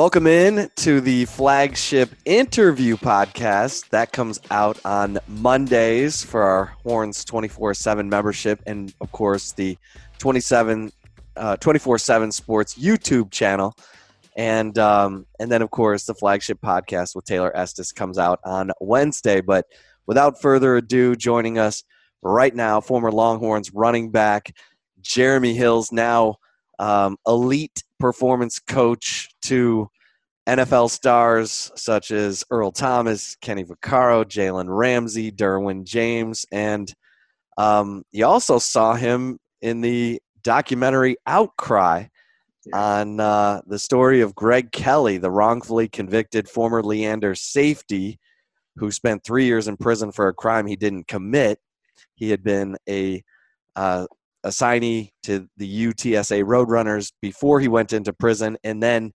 Welcome in to the flagship interview podcast that comes out on Mondays for our Horns 24 7 membership and, of course, the 27 uh, 24 7 sports YouTube channel. And, um, and then, of course, the flagship podcast with Taylor Estes comes out on Wednesday. But without further ado, joining us right now, former Longhorns running back Jeremy Hills, now um, elite performance coach to NFL stars such as Earl Thomas, Kenny Vaccaro, Jalen Ramsey, Derwin James, and um, you also saw him in the documentary Outcry on uh, the story of Greg Kelly, the wrongfully convicted former Leander safety who spent three years in prison for a crime he didn't commit. He had been a uh, assignee to the UTSA Roadrunners before he went into prison, and then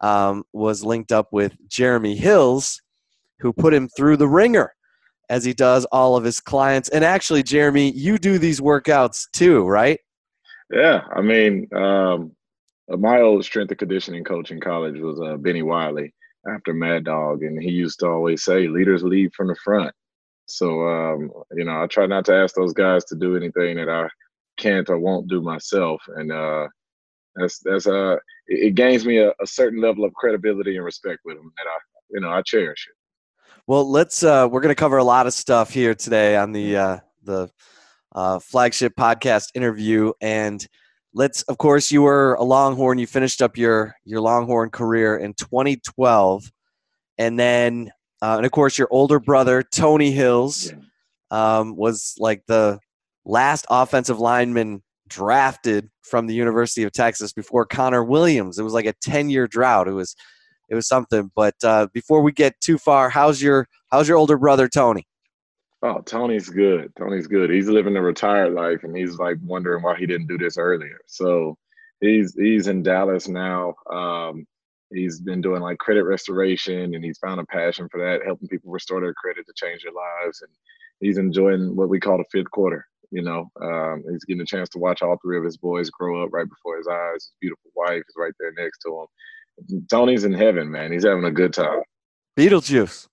um, was linked up with Jeremy Hills, who put him through the ringer as he does all of his clients. And actually, Jeremy, you do these workouts too, right? Yeah, I mean, um, my old strength and conditioning coach in college was uh, Bennie Wylie after Mad Dog, and he used to always say, "Leaders lead from the front." So, um, you know, I try not to ask those guys to do anything that I can't or won't do myself, and uh, that's that's uh, it, it gains me a, a, certain level of credibility and respect with them that I, you know, I cherish it. Well, let's. Uh, we're going to cover a lot of stuff here today on the uh, the uh, flagship podcast interview, and let's. Of course, you were a Longhorn. You finished up your your Longhorn career in 2012, and then, uh, and of course, your older brother Tony Hills um, was like the last offensive lineman drafted from the University of Texas before Connor Williams. It was like a 10 year drought. It was it was something. But uh, before we get too far, how's your how's your older brother Tony? Oh, Tony's good. Tony's good. He's living a retired life, and he's like wondering why he didn't do this earlier. So he's he's in Dallas now. Um, he's been doing like credit restoration, and he's found a passion for that, helping people restore their credit to change their lives. And he's enjoying what we call the fifth quarter. You know, um, he's getting a chance to watch all three of his boys grow up right before his eyes. His beautiful wife is right there next to him. Tony's in heaven, man. He's having a good time. Beetlejuice.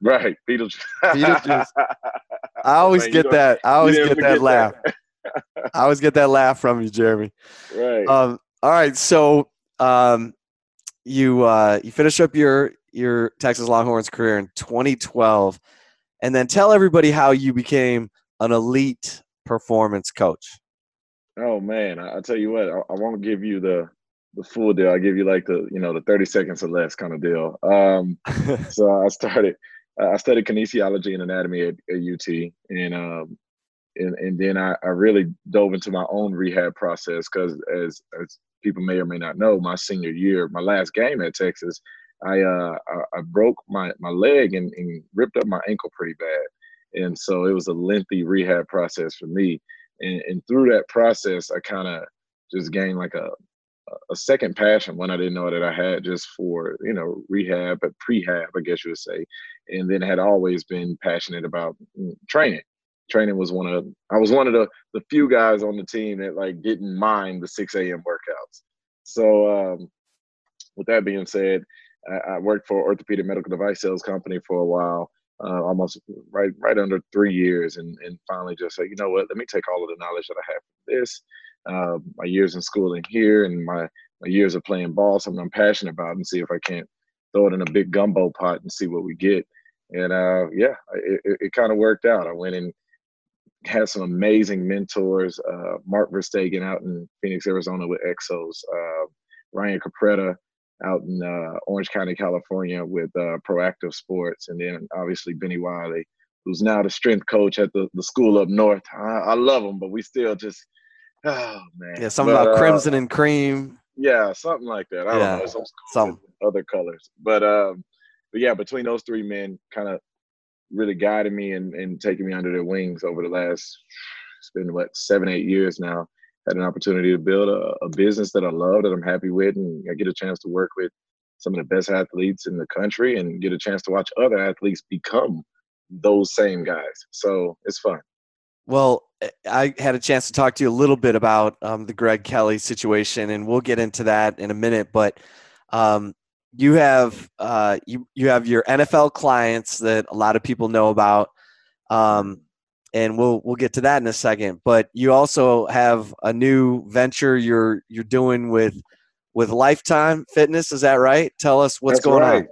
Right, Beetlejuice. Beetlejuice. I always man, get that. I always get that laugh. I always get that laugh from you, Jeremy. Right. Um, all right. So um, you uh, you finish up your your Texas Longhorns career in 2012, and then tell everybody how you became an elite performance coach? Oh man, I, I tell you what, I, I, won't give you the the full deal. I give you like the you know the thirty seconds or less kind of deal. Um, so I started. I studied kinesiology and anatomy at, at UT, and um, and and then I, I really dove into my own rehab process because as as people may or may not know, my senior year, my last game at Texas, I uh I, I broke my my leg and, and ripped up my ankle pretty bad and so it was a lengthy rehab process for me. And, and through that process i kind of just gained like a a second passion one i didn't know that i had just for you know rehab but prehab i guess you would say. And then had always been passionate about mm, training. Training was one of i was one of the the few guys on the team that like didn't mind the 6 a.m workouts. So um with that being said I, I worked for orthopedic medical device sales company for a while uh, almost right right under three years, and and finally just say, you know what, let me take all of the knowledge that I have from this, uh, my years in schooling here, and my my years of playing ball, something I'm passionate about, and see if I can't throw it in a big gumbo pot and see what we get. And uh, yeah, it, it, it kind of worked out. I went and had some amazing mentors. Uh, Mark Verstegen out in Phoenix, Arizona with Exos. Uh, Ryan Capretta out in uh, Orange County, California, with uh, Proactive Sports, and then obviously Bennie Wylie, who's now the strength coach at the, the school up north. I, I love him, but we still just, oh man. Yeah, something but, about uh, crimson and cream. Yeah, something like that. I yeah, don't know. Some, some other colors, but um, but yeah, between those three men, kind of really guided me and, and taking me under their wings over the last It's been what seven, eight years now. Had an opportunity to build a, a business that I love, that I'm happy with, and I get a chance to work with some of the best athletes in the country and get a chance to watch other athletes become those same guys. So it's fun. Well, eh, I had a chance to talk to you a little bit about um, the Greg Kelly situation, and we'll get into that in a minute. But um, you have uh, you you have your NFL clients that a lot of people know about, um, and we'll we'll get to that in a second. But you also have a new venture you're you're doing with with Lifetime Fitness. Is that right? Tell us what's That's going right. on.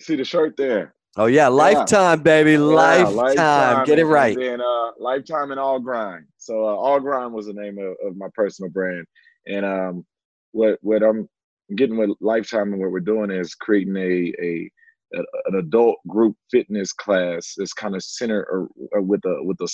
See the shirt there. Oh yeah, Lifetime, baby, Yeah, Lifetime. Get it right. And uh, Lifetime and All Grind. So uh, All Grind was the name of, of my personal brand. And um, what what I'm getting with Lifetime and what we're doing is creating a, a an adult group fitness class that's kind of centered or, or with a with a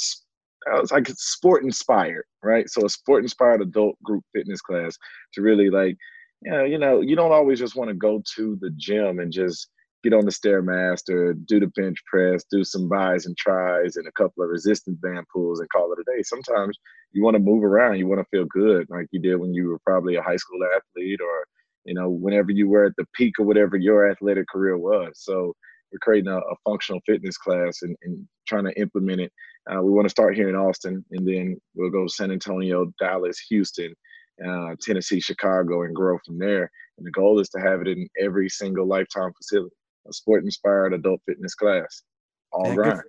it's like sport inspired, right? So a sport inspired adult group fitness class to really like, you know, you know, you don't always just want to go to the gym and just get on the stairmaster, do the bench press, do some buys and tries, and a couple of resistance band pulls, and call it a day. Sometimes you want to move around, you want to feel good, like you did when you were probably a high school athlete, or you know, whenever you were at the peak of whatever your athletic career was. So we're creating a, a functional fitness class and, and trying to implement it. Uh, we want to start here in Austin, and then we'll go to San Antonio, Dallas, Houston, uh, Tennessee, Chicago, and grow from there. And the goal is to have it in every single lifetime facility a sport inspired adult fitness class. All Man, grind. Good,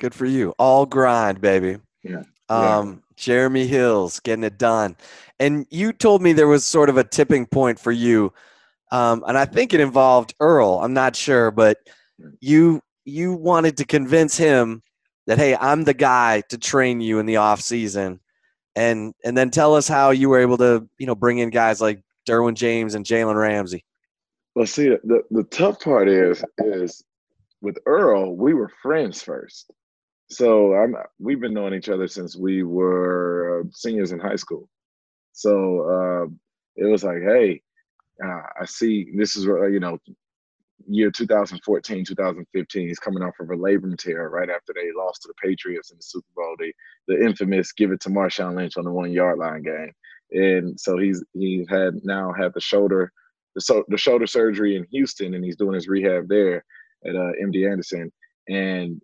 good for you. All grind, baby. Yeah. Yeah. Um, Jeremy Hills getting it done. And you told me there was sort of a tipping point for you. Um, and I think it involved Earl. I'm not sure, but you you wanted to convince him that hey, I'm the guy to train you in the off season. And and then tell us how you were able to, you know, bring in guys like Derwin James and Jalen Ramsey. Well, see, the, the tough part is is with Earl, we were friends first. So I'm we've been knowing each other since we were uh, seniors in high school. So uh, it was like, hey, uh, I see this is uh, you know year 2014 2015 he's coming off of a labrum tear right after they lost to the patriots in the super bowl the, the infamous give it to marshawn lynch on the one yard line game and so he's he had now had the shoulder the, so, the shoulder surgery in houston and he's doing his rehab there at uh, md anderson and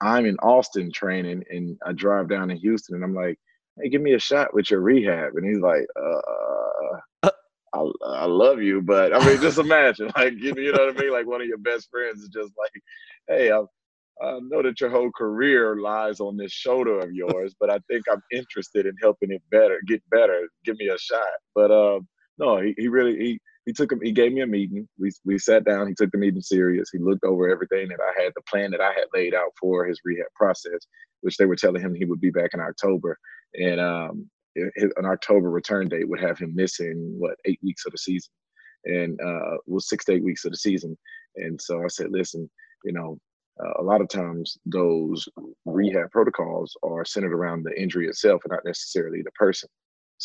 i'm in austin training and i drive down to houston and i'm like hey give me a shot with your rehab and he's like uh I, I love you, but I mean, just imagine, like, you, you know what I mean? Like, one of your best friends is just like, hey, I, I know that your whole career lies on this shoulder of yours, but I think I'm interested in helping it better, get better. Give me a shot. But um, no, he, he really he he took him. He gave me a meeting. We we sat down. He took the meeting serious. He looked over everything that I had, the plan that I had laid out for his rehab process, which they were telling him he would be back in October, and um, his, an October return date would have him missing what eight weeks of the season, and uh, well six to eight weeks of the season. And so I said, listen, you know, uh, a lot of times those rehab protocols are centered around the injury itself and not necessarily the person.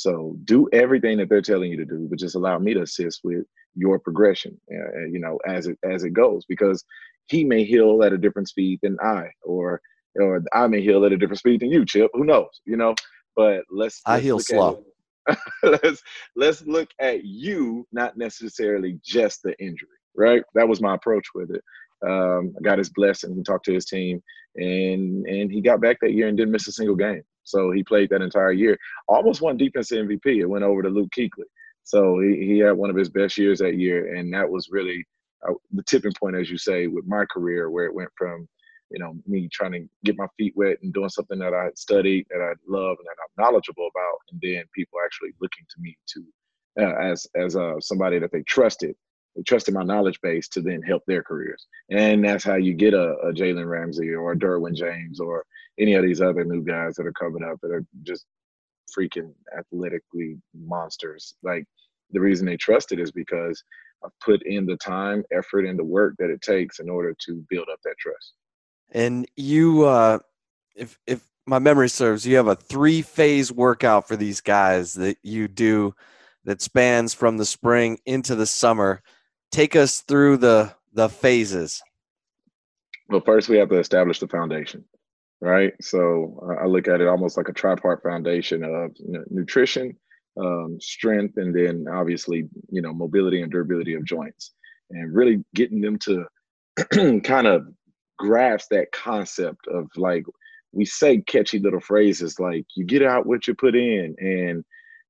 So do everything that they're telling you to do, but just allow me to assist with your progression, uh, you know, as it as it goes, because he may heal at a different speed than I, or or I may heal at a different speed than you, Chip. Who knows? You know, but let's. I let's heal look at slow. let's let's look at you, not necessarily just the injury. Right. That was my approach with it. Um, I got his blessing. He talked to his team, and and he got back that year and didn't miss a single game. So he played that entire year. Almost won defensive MVP. It went over to Luke Kuechly. So he, he had one of his best years that year, and that was really uh, the tipping point, as you say, with my career, where it went from you know me trying to get my feet wet and doing something that I had studied, that I love, and that I'm knowledgeable about, and then people actually looking to me to uh, as as uh, somebody that they trusted. Trusted my knowledge base to then help their careers, and that's how you get a, a Jalen Ramsey or a Derwin James or any of these other new guys that are coming up that are just freaking athletically monsters. Like the reason they trust it is because I've put in the time, effort, and the work that it takes in order to build up that trust. And you, uh, if if my memory serves, you have a three phase workout for these guys that you do that spans from the spring into the summer. Take us through the the phases. Well, first we have to establish the foundation. right? So uh, I look at it almost like a tripart foundation of nutrition, um, strength, and then obviously you know mobility and durability of joints, and really getting them to kind of grasp that concept of like we say catchy little phrases like you get out what you put in and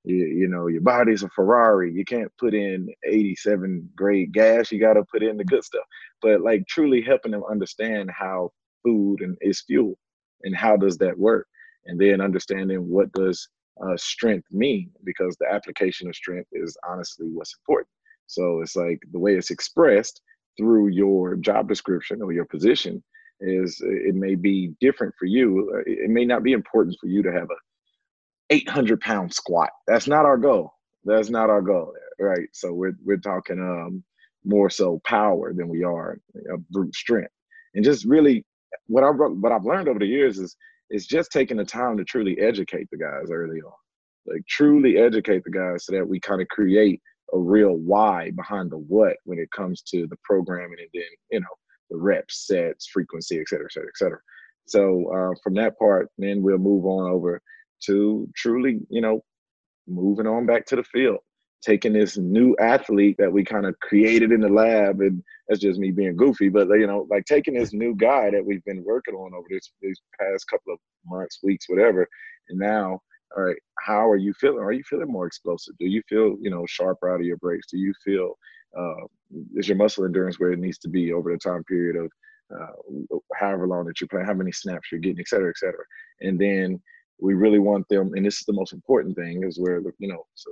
you, you know your body's a ferrari. You can't put in 87 grade gas. You got to put in the good stuff. But like truly helping them understand how food and is fuel and how does that work? And then understanding what does uh, strength mean? Because the application of strength is honestly what's important. So it's like the way it's expressed through your job description or your position is it may be different for you. Uh, it may not be important for you to have a 800 pound squat. That's not our goal. That's not our goal, right? So we're we're talking um, more so power than we are uh, brute strength, and just really what I what I've learned over the years is is just taking the time to truly educate the guys early on, like truly educate the guys so that we kind of create a real why behind the what when it comes to the programming and then you know the reps, sets, frequency, et cetera, et cetera, et cetera. So uh, from that part, then we'll move on over to truly, you know, moving on back to the field, taking this new athlete that we kind of created in the lab, and that's just me being goofy, but you know, like taking this new guy that we've been working on over this these past couple of months, weeks, whatever, and now all right, how are you feeling? Are you feeling more explosive? Do you feel, you know, sharper out of your breaks? Do you feel uh, is your muscle endurance where it needs to be over the time period of uh, however long that you're playing, how many snaps you're getting, et cetera, et cetera. And then we really want them, and this is the most important thing, is where you know it's a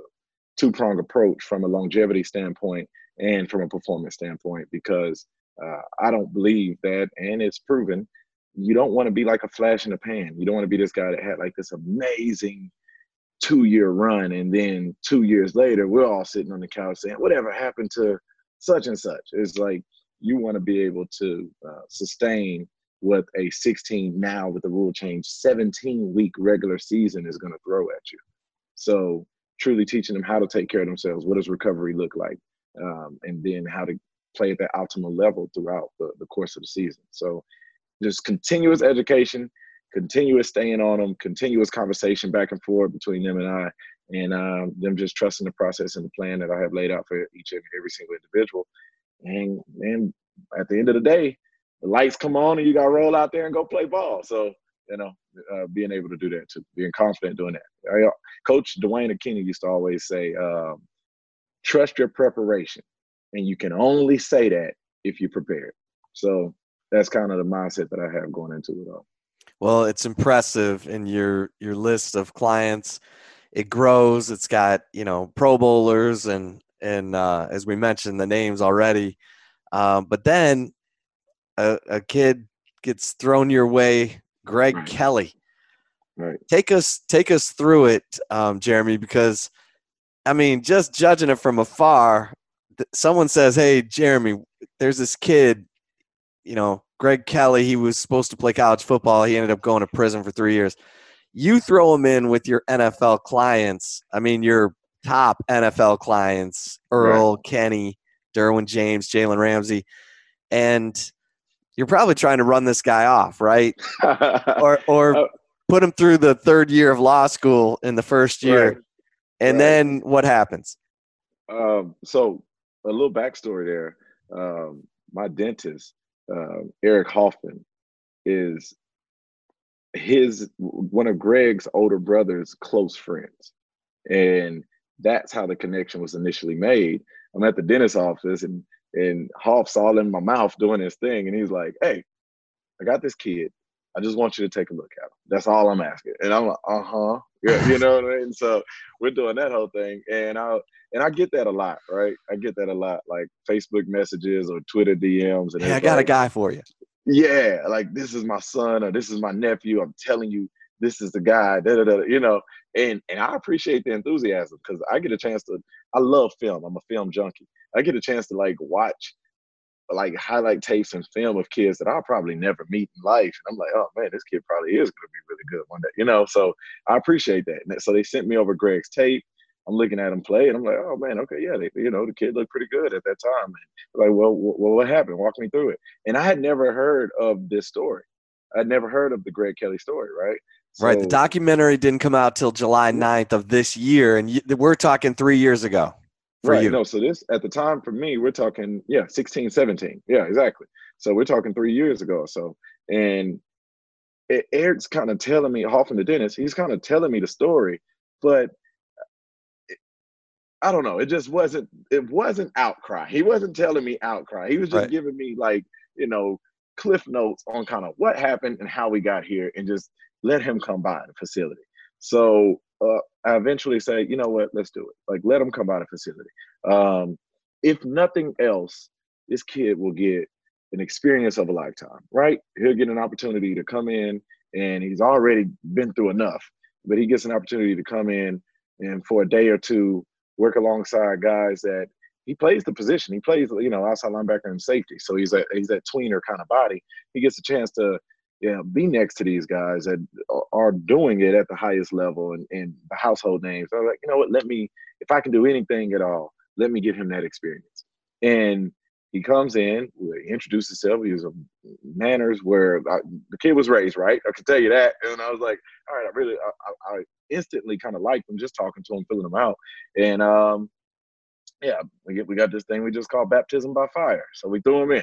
two prong approach from a longevity standpoint and from a performance standpoint, because uh, I don't believe that, and it's proven. You don't want to be like a flash in the pan. You don't want to be this guy that had like this amazing two year run and then two years later we're all sitting on the couch saying whatever happened to such and such it's like you want to be able to uh, sustain what a 16 now with the rule change 17 week regular season is going to throw at you. So truly teaching them how to take care of themselves. What does recovery look like? Um, and then how to play at that optimal level throughout the, the course of the season. So just continuous education continuous staying on them, continuous conversation back and forth between them and I, and um, them just trusting the process and the plan that I have laid out for each and every single individual. And and at the end of the day, the lights come on and you got to roll out there and go play ball. So you know, uh, being able to do that, to being confident doing that. I, uh, Coach Duane Akina used to always say, um, "Trust your preparation," and you can only say that if you're prepared. So that's kind of the mindset that I have going into it all. Well, it's impressive in your your list of clients. It grows. It's got you know Pro Bowlers and and uh, as we mentioned the names already. Um, but then a, a, kid gets thrown your way, Greg right. Kelly. Right. Take us take us through it, um, Jeremy, because I mean, just judging it from afar, someone says, "Hey, Jeremy, there's this kid, you know, Greg Kelly, he was supposed to play college football. He ended up going to prison for three years. You throw him in with your NFL clients. I mean, your top NFL clients Earl, right. Kenny, Derwin James, Jalen Ramsey. And you're probably trying to run this guy off, right? or or uh, put him through the third year of law school in the first year. Right. And right. then what happens? Um, so a little backstory there. Um, my dentist, uh, Eric Hoffman is his one of Greg's older brother's close friends, and that's how the connection was initially made. I'm at the dentist's office, and and Hoff's all in my mouth doing his thing, and he's like, "Hey, I got this kid. I just want you to take a look at him. That's all I'm asking." And I'm like, "Uh huh." Yeah, you know what I mean. So we're doing that whole thing, and I and I get that a lot, right? I get that a lot, like Facebook messages or Twitter DMs. And hey, I got like, a guy for you. Yeah, like this is my son or this is my nephew. I'm telling you, this is the guy. Da, da, da, you know, and and I appreciate the enthusiasm because I get a chance to. I love film. I'm a film junkie. I get a chance to like watch like highlight tapes and film of kids that I'll probably never meet in life. And I'm like, oh man, this kid probably is to be really good one day, you know? So I appreciate that. And so they sent me over Greg's tape. I'm looking at him play, and I'm like, oh man, okay, yeah, they, you know, the kid looked pretty good at that time. And like, well, well, what happened? Walk me through it. And I had never heard of this story. I'd never heard of the Greg Kelly story, right? So, right. The documentary didn't come out till July 9th of this year, and you, we're talking three years ago. right. You. No, so this at the time for me, we're talking, yeah, 16, 17. Yeah, exactly. So we're talking three years ago. So, and Eric's kind of telling me, Hoffman the dentist, he's kind of telling me the story, but eh, I don't know. It just wasn't. It wasn't outcry. He wasn't telling me outcry. He was just right. giving me like you know cliff notes on kind of what happened and how we got here, and just let him come by the facility. So uh, I eventually say, you know what, let's do it. Like let him come by the facility. Um, if nothing else, this kid will get an experience of a lifetime. Right? He'll get an opportunity to come in, and he's already been through enough, but he gets an opportunity to come in and for a day or two work alongside guys that he plays the position. He plays, you know, outside linebacker and safety. So he's that he's that tweener kind of body. He gets a chance to, know, be next to these guys that are doing it at the highest level and, and the household names. I'm like, you know what? Let me, if I can do anything at all, let me give him that experience. And he comes in, introduces himself. He was a manners where I, the kid was raised, right? I can tell you that. And I was like, all right, I really, I, I instantly kind of liked him just talking to him, filling him out. And um, yeah, we get we got this thing we just call baptism by fire. So we threw him in.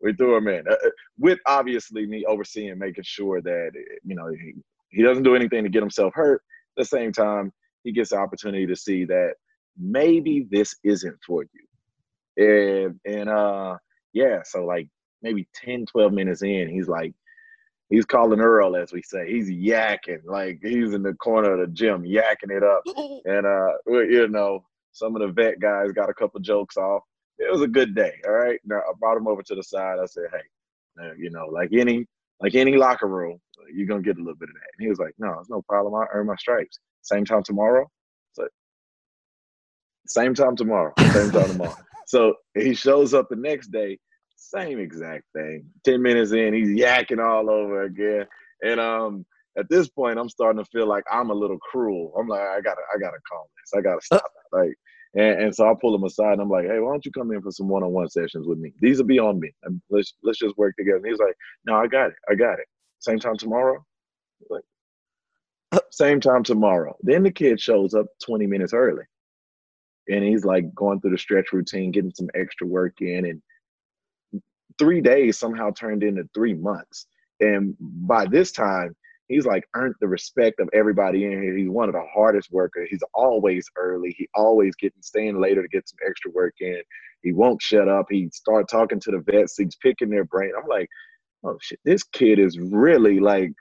We threw him in uh, uh with obviously me overseeing, making sure that you know he, he doesn't do anything to get himself hurt. At the same time, he gets the opportunity to see that maybe this isn't for you and and uh yeah, so like maybe 10, 12 minutes in, he's like, he's calling Earl, as we say. He's yakking, like he's in the corner of the gym, yakking it up. and uh, you know, some of the vet guys got a couple jokes off. It was a good day. All right. Now I brought him over to the side. I said, hey, you know, like any like any locker room, you're gonna get a little bit of that. And he was like, no, it's no problem. I earn my stripes. Same time tomorrow. So same time tomorrow. Same time tomorrow. So he shows up the next day, same exact thing. 10 minutes in, he's yakking all over again. And um at this point, I'm starting to feel like I'm a little cruel. I'm like, I gotta, I gotta call this. I gotta uh stop it. Like, and, and so I pull him aside and I'm like, hey, why don't you come in for some one-on-one sessions with me? These will be on me. And let's let's just work together. And he's like, no, I got it. I got it. Same time tomorrow? Like, same time tomorrow. Then the kid shows up 20 minutes early and he's like going through the stretch routine, getting some extra work in, and three days somehow turned into three months. And by this time, he's like earned the respect of everybody in here. He's one of the hardest workers. He's always early. He always getting staying later to get some extra work in. He won't shut up. He start talking to the vets. He's picking their brain. I'm like, oh shit, this kid is really like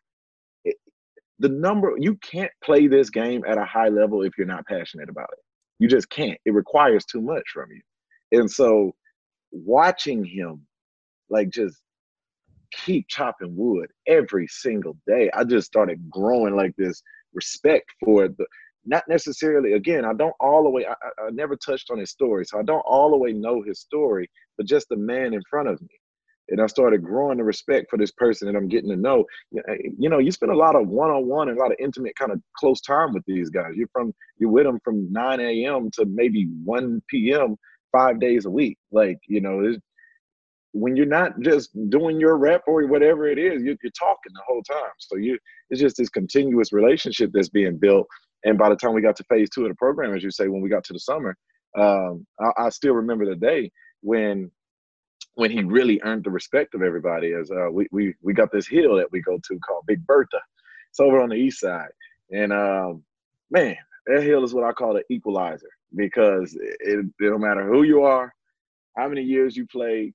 the number. You can't play this game at a high level if you're not passionate about it. You just can't. It requires too much from you. And so watching him like just keep chopping wood every single day, I just started growing like this respect for the not necessarily again, I don't all the way I, I never touched on his story, so I don't all the way know his story, but just the man in front of me and I started growing the respect for this person that I'm getting to know. Uh, you know, you spend a lot of one-on-one and a lot of intimate, kind of close time with these guys. You're from you're with them from 9 a.m. to maybe 1 p.m. five days a week. Like you know, when you're not just doing your rep or whatever it is, you're, you're talking the whole time. So you it's just this continuous relationship that's being built. And by the time we got to phase two of the program, as you say, when we got to the summer, um, I, I still remember the day when when he really earned the respect of everybody As uh, we, we we got this hill that we go to called Big Bertha. It's over on the east side. And um, man, that hill is what I call the equalizer because it, it, it don't matter who you are, how many years you played,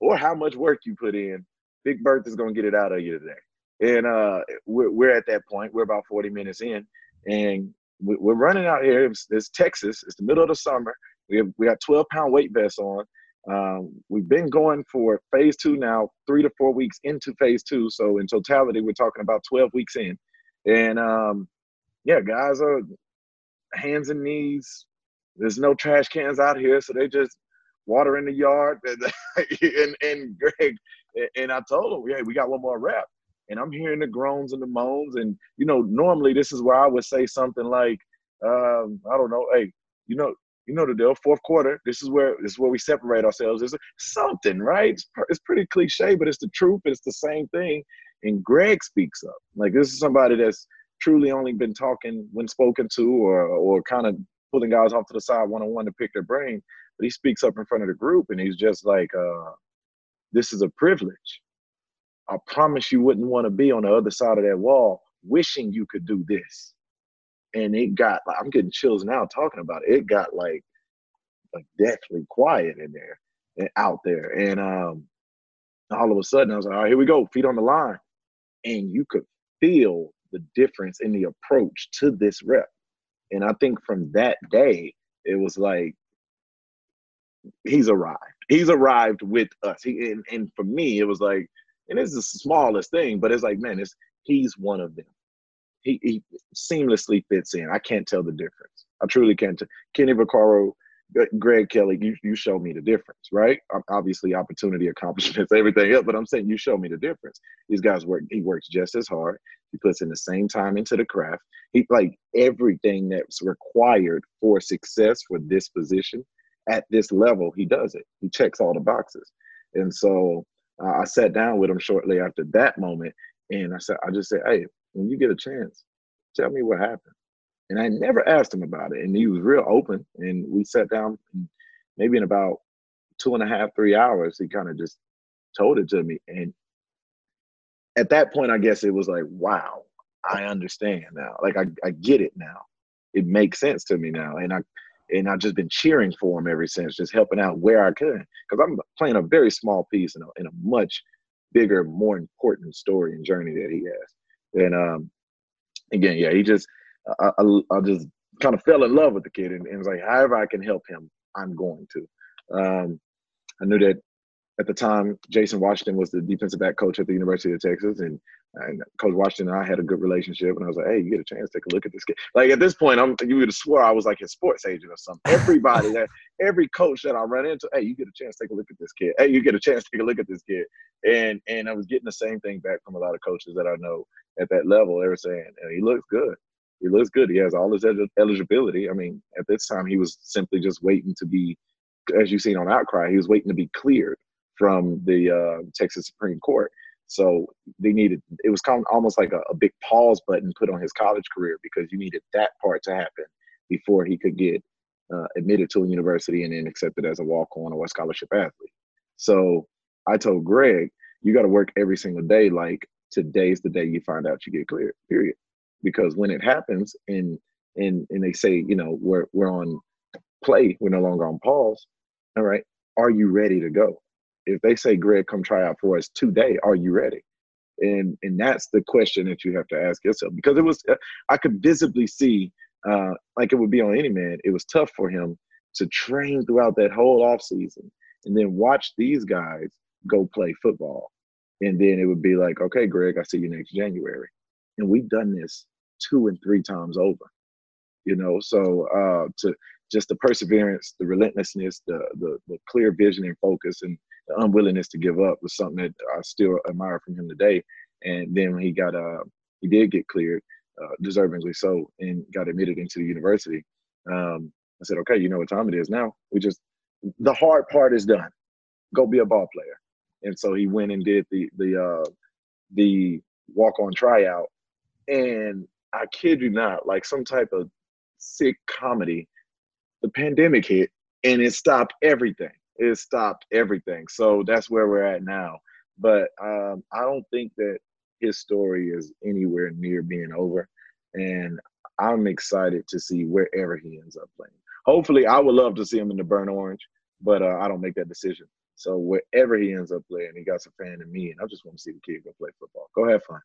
or how much work you put in, Big Bertha is to get it out of you today. And uh, we're, we're at that point. We're about 40 minutes in, and we're running out here. It's, it's Texas. It's the middle of the summer. We have we got 12 pound weight vests on. Um, we've been going for phase two now, three to four weeks into phase two. So in totality, we're talking about 12 weeks in. And um, yeah, guys are hands and knees. There's no trash cans out here, so they just water in the yard. and, and Greg, and I told him, yeah, we got one more rep. And I'm hearing the groans and the moans. And, you know, normally this is where I would say something like, um, I don't know, hey, you know, you know the deal. Fourth quarter, this is where this is where we separate ourselves. It's something, right? It's, it's pretty cliche, but it's the truth. It's the same thing. And Greg speaks up. Like this is somebody that's truly only been talking when spoken to or or kind of pulling guys off to the side one on one to pick their brain. But he speaks up in front of the group and he's just like, uh, this is a privilege. I promise you wouldn't want to be on the other side of that wall wishing you could do this. And it got like I'm getting chills now talking about it. It got like like deathly quiet in there and out there. And um all of a sudden I was like, all right, here we go, feet on the line. And you could feel the difference in the approach to this rep. And I think from that day, it was like he's arrived. He's arrived with us. He and, and for me, it was like, and it's the smallest thing, but it's like, man, it's he's one of them. He, he seamlessly fits in. I can't tell the difference. I truly can't. T- Kenny Vaccaro Greg Kelly, you, you show me the difference, right? Obviously, opportunity, accomplishments, everything else. But I'm saying you show me the difference. These guys work. He works just as hard. He puts in the same time into the craft. He like everything that's required for success for this position at this level. He does it. He checks all the boxes. And so uh, I sat down with him shortly after that moment, and I said, I just said, hey, when you get a chance, tell me what happened. And I never asked him about it. And he was real open. And we sat down maybe in about two and a half, three hours, he kind of just told it to me. And at that point, I guess it was like, wow, I understand now. Like I, I get it now. It makes sense to me now. And I and I've just been cheering for him ever since, just helping out where I could. Because I'm playing a very small piece in a, in a much bigger, more important story and journey that he has. And um, again, yeah, he just I, I, I just kind of fell in love with the kid and, and was like, however I can help him, I'm going to. Um, I knew that at the time, Jason Washington was the defensive back coach at the University of Texas, and, and Coach Washington and I had a good relationship. And I was like, "Hey, you get a chance, take a look at this kid." Like at this point, I'm you would have swore I was like his sports agent or something. Everybody that every coach that I run into, "Hey, you get a chance, take a look at this kid." Hey, you get a chance, take a look at this kid. And and I was getting the same thing back from a lot of coaches that I know at that level. They were saying, "He looks good." he looks good. He has all his eligibility. I mean, at this time, he was simply just waiting to be, as you've seen on Outcry, he was waiting to be cleared from the uh, Texas Supreme Court. So they needed, it was kind of almost like a, a big pause button put on his college career because you needed that part to happen before he could get uh, admitted to a university and then accepted as a walk on or a scholarship athlete. So I told Greg, you got to work every single day like today's the day you find out you get cleared, period because when it happens and and and they say you know we're we're on play we're no longer on pause all right are you ready to go if they say greg come try out for us today are you ready? And and that's the question that you have to ask yourself because it was uh, i could visibly see uh like it would be on any man it was tough for him to train throughout that whole off season and then watch these guys go play football. And then it would be like okay greg i see you next january. And we've done this two and three times over you know? So uh to just the perseverance the relentlessness the, the the clear vision and focus and the unwillingness to give up was something that i still admire from him today. And then when he got uh he did get cleared uh, deservingly so and got admitted into the university um i said okay you know what time it is now. We just the hard part is done. Go be a ball player. And so he went and did the the uh the walk on tryout. And I kid you not, like some type of sick comedy, the pandemic hit and it stopped everything. It stopped everything. So that's where we're at now. But um, I don't think that his story is anywhere near being over. And I'm excited to see wherever he ends up playing. Hopefully, I would love to see him in the burnt orange, but uh, I don't make that decision. So wherever he ends up playing, he got some fan in me, and I just want to see the kid go play football. Go have fun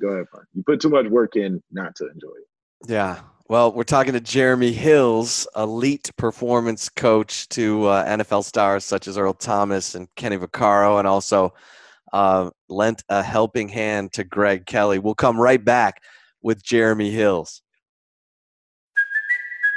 go have fun. You put too much work in not to enjoy it. Yeah. Well, we're talking to Jeremy Hills, elite performance coach to uh, NFL stars such as Earl Thomas and Kenny Vaccaro, and also uh, lent a helping hand to Greg Kelly. We'll come right back with Jeremy Hills.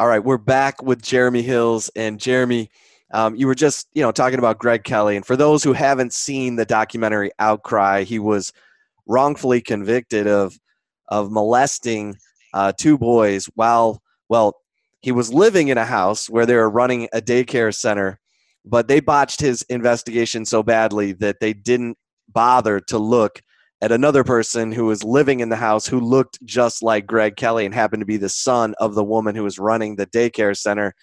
All right, we're back with Jeremy Hills and Jeremy. Um, you were just, you know, talking about Greg Kelly, and for those who haven't seen the documentary Outcry, he was wrongfully convicted of of molesting uh, two boys while, well, he was living in a house where they were running a daycare center, but they botched his investigation so badly that they didn't bother to look at another person who was living in the house who looked just like Greg Kelly and happened to be the son of the woman who was running the daycare center.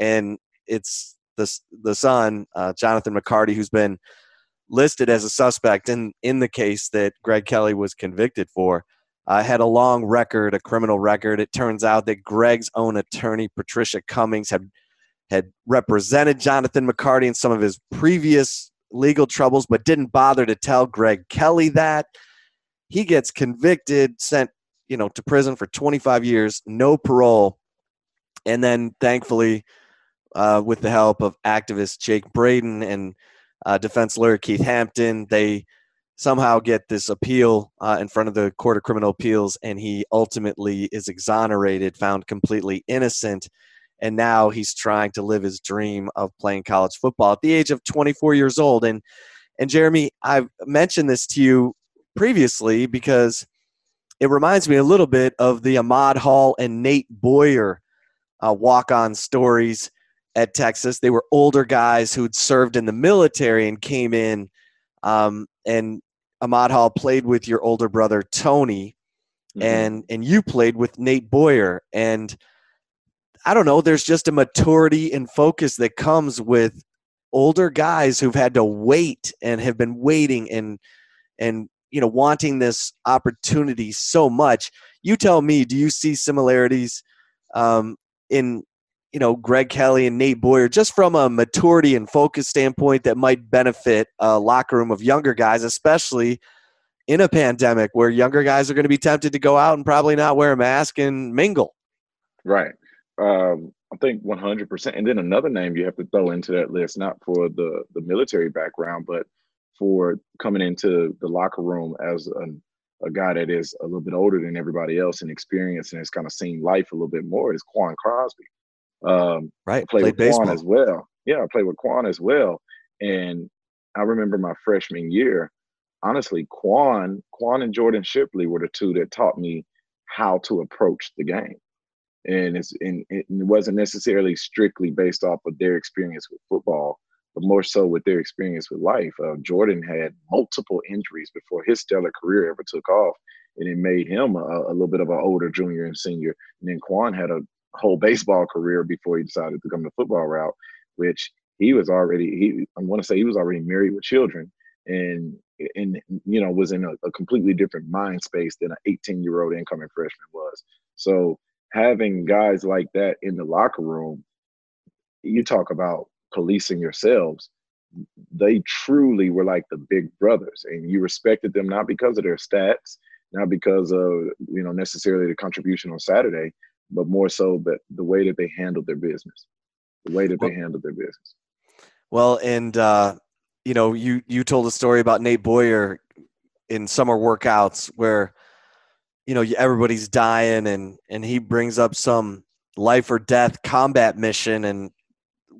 And it's the, the son, uh, Jonathan McCarty, who's been listed as a suspect in, in the case that Greg Kelly was convicted for. Uh, had a long record, a criminal record. It turns out that Greg's own attorney, Patricia Cummings, had had represented Jonathan McCarty in some of his previous legal troubles, but didn't bother to tell Greg Kelly that. He gets convicted, sent you know to prison for 25 years, no parole, and then thankfully, uh, with the help of activist Jake Brydon and uh, defense lawyer Keith Hampton, they somehow get this appeal uh, in front of the Court of Criminal Appeals, and he ultimately is exonerated, found completely innocent and now he's trying to live his dream of playing college football at the age of 24 years old. And and Jeremy I've mentioned this to you previously because it reminds me a little bit of the Ahmad Hall and Nate Boyer uh, walk-on stories at Texas. They were older guys who'd served in the military and came in um, and Ahmad Hall played with your older brother Tony mm-hmm. and and you played with Nate Boyer. And I don't know, there's just a maturity and focus that comes with older guys who've had to wait and have been waiting and and you know wanting this opportunity so much. You tell me, do you see similarities um, in you know Greg Kelly and Nate Boyer just from a maturity and focus standpoint that might benefit a locker room of younger guys, especially in a pandemic where younger guys are going to be tempted to go out and probably not wear a mask and mingle. Right um, I think 100%. And then another name you have to throw into that list, not for the the military background, but for coming into the locker room as an, a guy that is a little bit older than everybody else and experienced and has kind of seen life a little bit more is Quan Crosby. Um, right, played, with baseball. Quan as well. Yeah, I played with Quan as well. And I remember my freshman year. Honestly, Quan, Quan and Jordan Shipley were the two that taught me how to approach the game and it's and it wasn't necessarily strictly based off of their experience with football, but more so with their experience with life. Uh, Jordan had multiple injuries before his stellar career ever took off, and it made him a, a little bit of an older junior and senior. And then Quan had a whole baseball career before he decided to come the football route, which he was already he I want to say he was already married with children and and you know was in a, a completely different mind space than an 18 year old incoming freshman was. So having guys like that in the locker room, you talk about policing yourselves. They truly were like the big brothers, and you respected them not because of their stats, not because of you know necessarily the contribution on Saturday, but more so that the way that they handled their business, the way that they handled their business. Well, and uh, you know, you you told a story about Nate Boyer in summer workouts where you know everybody's dying and and he brings up some life or death combat mission and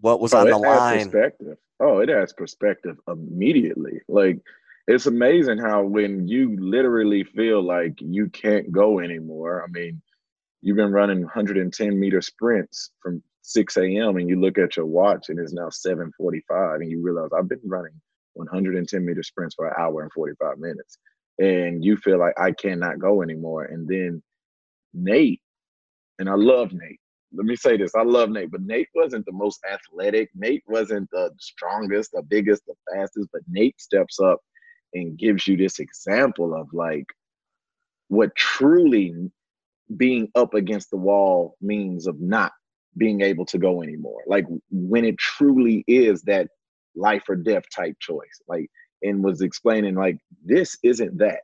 what was oh, on the line. perspective. Oh it has perspective immediately. Like it's amazing how when you literally feel like you can't go anymore i mean you've been running 110 meter sprints from 6 a.m and you look at your watch and it's now 7.45 and you realize i've been running 110 meter sprints for an hour and 45 minutes and you feel like I cannot go anymore. And then Nate, and I love Nate. Let me say this I love Nate, but Nate wasn't the most athletic. Nate wasn't the strongest, the biggest, the fastest, but Nate steps up and gives you this example of like what truly being up against the wall means of not being able to go anymore. Like when it truly is that life or death type choice. Like and was explaining like this isn't that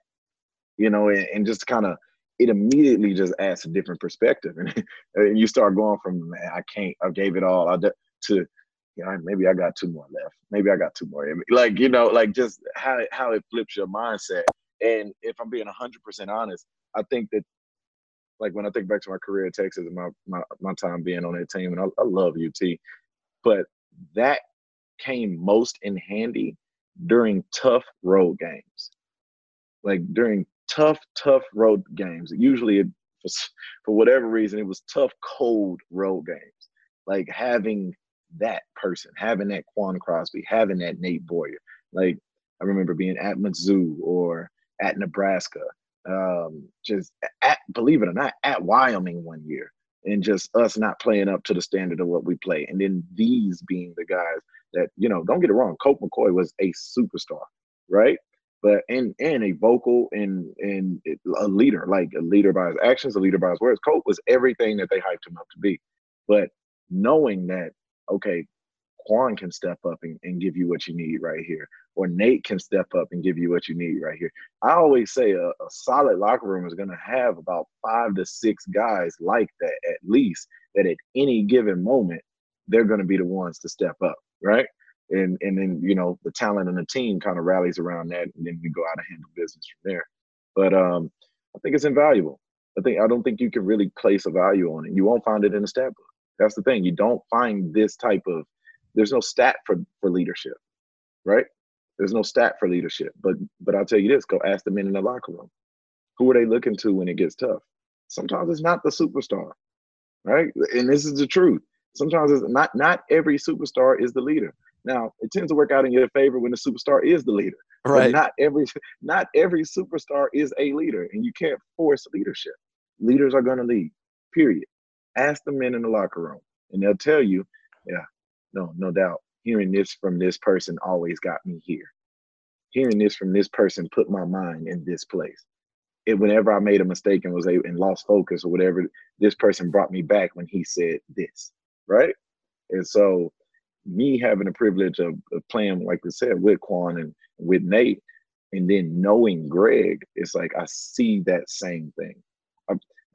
you know and, and just kind of it immediately just adds a different perspective and, and you start going from man, i can't i gave it all I to know, maybe I got two more left. Maybe I got two more. Like, you know, like just how how it flips your mindset. And if I'm being 100% honest, I think that, like, when I think back to my career at Texas and my, my, my time being on that team, and I, I love UT, but that came most in handy during tough road games. Like, during tough, tough road games. Usually, it, for, for whatever reason, it was tough, cold road games. Like, having that person, having that Quan Cosby, having that Nate Boyer. Like I remember being at Mizzou or at Nebraska, um, just at believe it or not, at Wyoming one year, and just us not playing up to the standard of what we play. And then these being the guys that, you know, don't get it wrong, Colt McCoy was a superstar, right? But and and a vocal and and a leader, like a leader by his actions, a leader by his words. Colt was everything that they hyped him up to be. But knowing that okay, Quan can step up and, and give you what you need right here, or Nate can step up and give you what you need right here. I always say a, a solid locker room is going to have about five to six guys like that at least, that at any given moment, they're going to be the ones to step up, right? And and then you know the talent and the team kind of rallies around that, and then we go out and handle business from there. But um, I think it's invaluable. I think I don't think you can really place a value on it. You won't find it in the stat book. That's the thing. You don't find this type of there's no stat for for leadership, right? There's no stat for leadership. But but I'll tell you this, go ask the men in the locker room. Who are they looking to when it gets tough? Sometimes it's not the superstar, right? And this is the truth. Sometimes it's not not every superstar is the leader. Now it tends to work out in your favor when the superstar is the leader. Right. But not every not every superstar is a leader, and you can't force leadership. Leaders are going to lead. Period. Ask the men in the locker room, and they'll tell you, yeah, no, no doubt. Hearing this from this person always got me here. Hearing this from this person put my mind in this place. It, whenever I made a mistake and was able and lost focus or whatever, this person brought me back when he said this, right? And so, me having the privilege of, of playing, like we said, with Quan and with Nate, and then knowing Greg, it's like I see that same thing.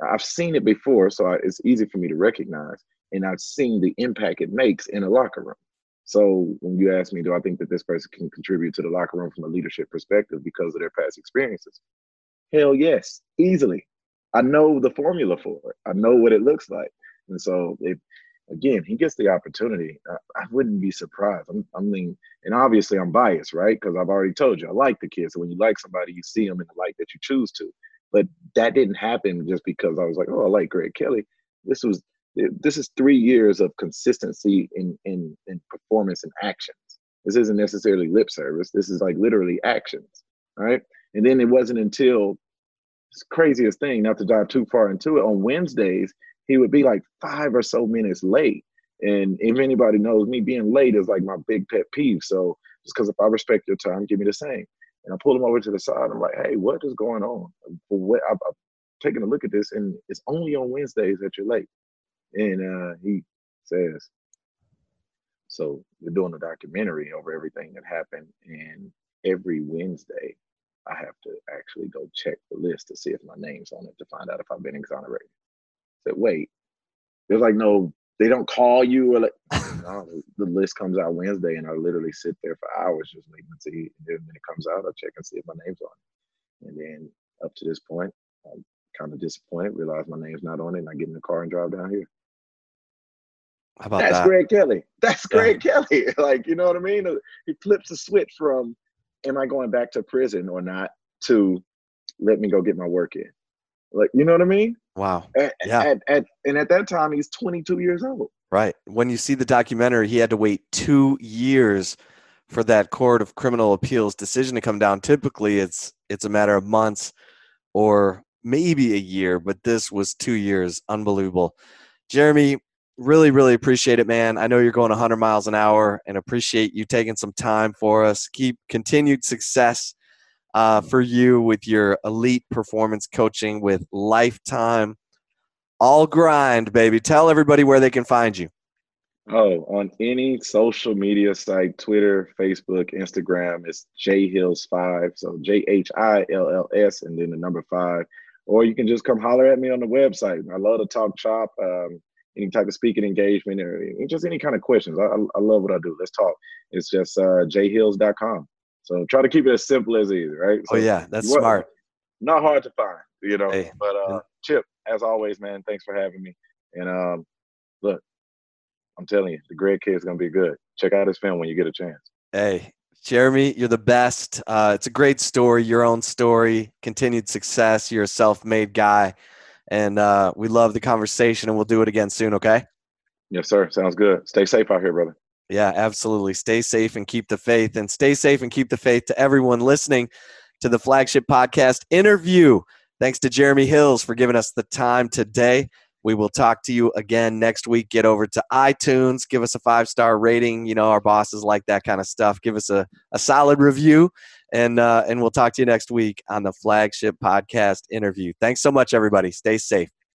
I've seen it before, so I, it's easy for me to recognize, and I've seen the impact it makes in a locker room. So when you ask me, do I think that this person can contribute to the locker room from a leadership perspective because of their past experiences? Hell yes, easily. I know the formula for it. I know what it looks like, and so if again he gets the opportunity, I, I wouldn't be surprised. I'm, I mean, and obviously I'm biased, right? Because I've already told you I like the kid. So when you like somebody, you see them in the light that you choose to. But that didn't happen just because I was like, oh, I like Greg Kelley. This was this is three years of consistency in in in performance and actions. This isn't necessarily lip service. This is like literally actions, right? And then it wasn't until craziest thing, not to dive too far into it, on Wednesdays, he would be like five or so minutes late. And if anybody knows me, being late is like my big pet peeve. So just because if I respect your time, give me the same. And I pulled him over to the side. I'm like, hey, what is going on? What I've, I've taken a look at this, and it's only on Wednesdays that you're late. And uh, he says, so we're doing a documentary over everything that happened, and every Wednesday, I have to actually go check the list to see if my name's on it to find out if I've been exonerated. Said, wait, there's like no, they don't call you or like, no, the list comes out Wednesday, and I literally sit there for hours just waiting to see. And then when it comes out, I check and see if my name's on it. And then up to this point, I'm kind of disappointed, realize my name's not on it, and I get in the car and drive down here. How about That's that? Greg Kelley. That's Greg Kelley. Like, you know what I mean? He flips the switch from am I going back to prison or not to let me go get my work in. Like, you know what I mean? Wow. At, Yeah. At, at, and at that time, he's 22 years old. Right. When you see the documentary, he had to wait two years for that Court of Criminal Appeals decision to come down. Typically, it's it's a matter of months or maybe a year, but this was two years. Unbelievable. Jeremy, really, really appreciate it, man. I know you're going 100 miles an hour, and appreciate you taking some time for us. Keep continued success uh, for you with your elite performance coaching with Lifetime. All grind, baby. Tell everybody where they can find you. Oh, on any social media site, Twitter, Facebook, Instagram, it's J Hills five. So J H I L L S and then the number five. Or you can just come holler at me on the website. I love to talk shop. Um, any type of speaking engagement or just any kind of questions. I, I love what I do. Let's talk. It's just uh, jhills.com. So try to keep it as simple as easy, right? Oh, so oh yeah, that's smart. Not hard to find, you know. Hey, but uh. Chip, as always, man, thanks for having me. And um, look, I'm telling you, the Greg kid is gonna be good. Check out his film when you get a chance. Hey, Jeremy, you're the best. Uh, it's a great story, your own story, continued success. You're a self-made guy, and uh, we love the conversation. And we'll do it again soon. Okay? Yes, sir. Sounds good. Stay safe out here, brother. Yeah, absolutely. Stay safe and keep the faith, and stay safe and keep the faith to everyone listening to the flagship podcast interview. Thanks to Jeremy Hills for giving us the time today. We will talk to you again next week. Get over to iTunes, give us a five star rating. You know, our bosses like that kind of stuff. Give us a, a solid review, and, uh, and we'll talk to you next week on the flagship podcast interview. Thanks so much, everybody. Stay safe.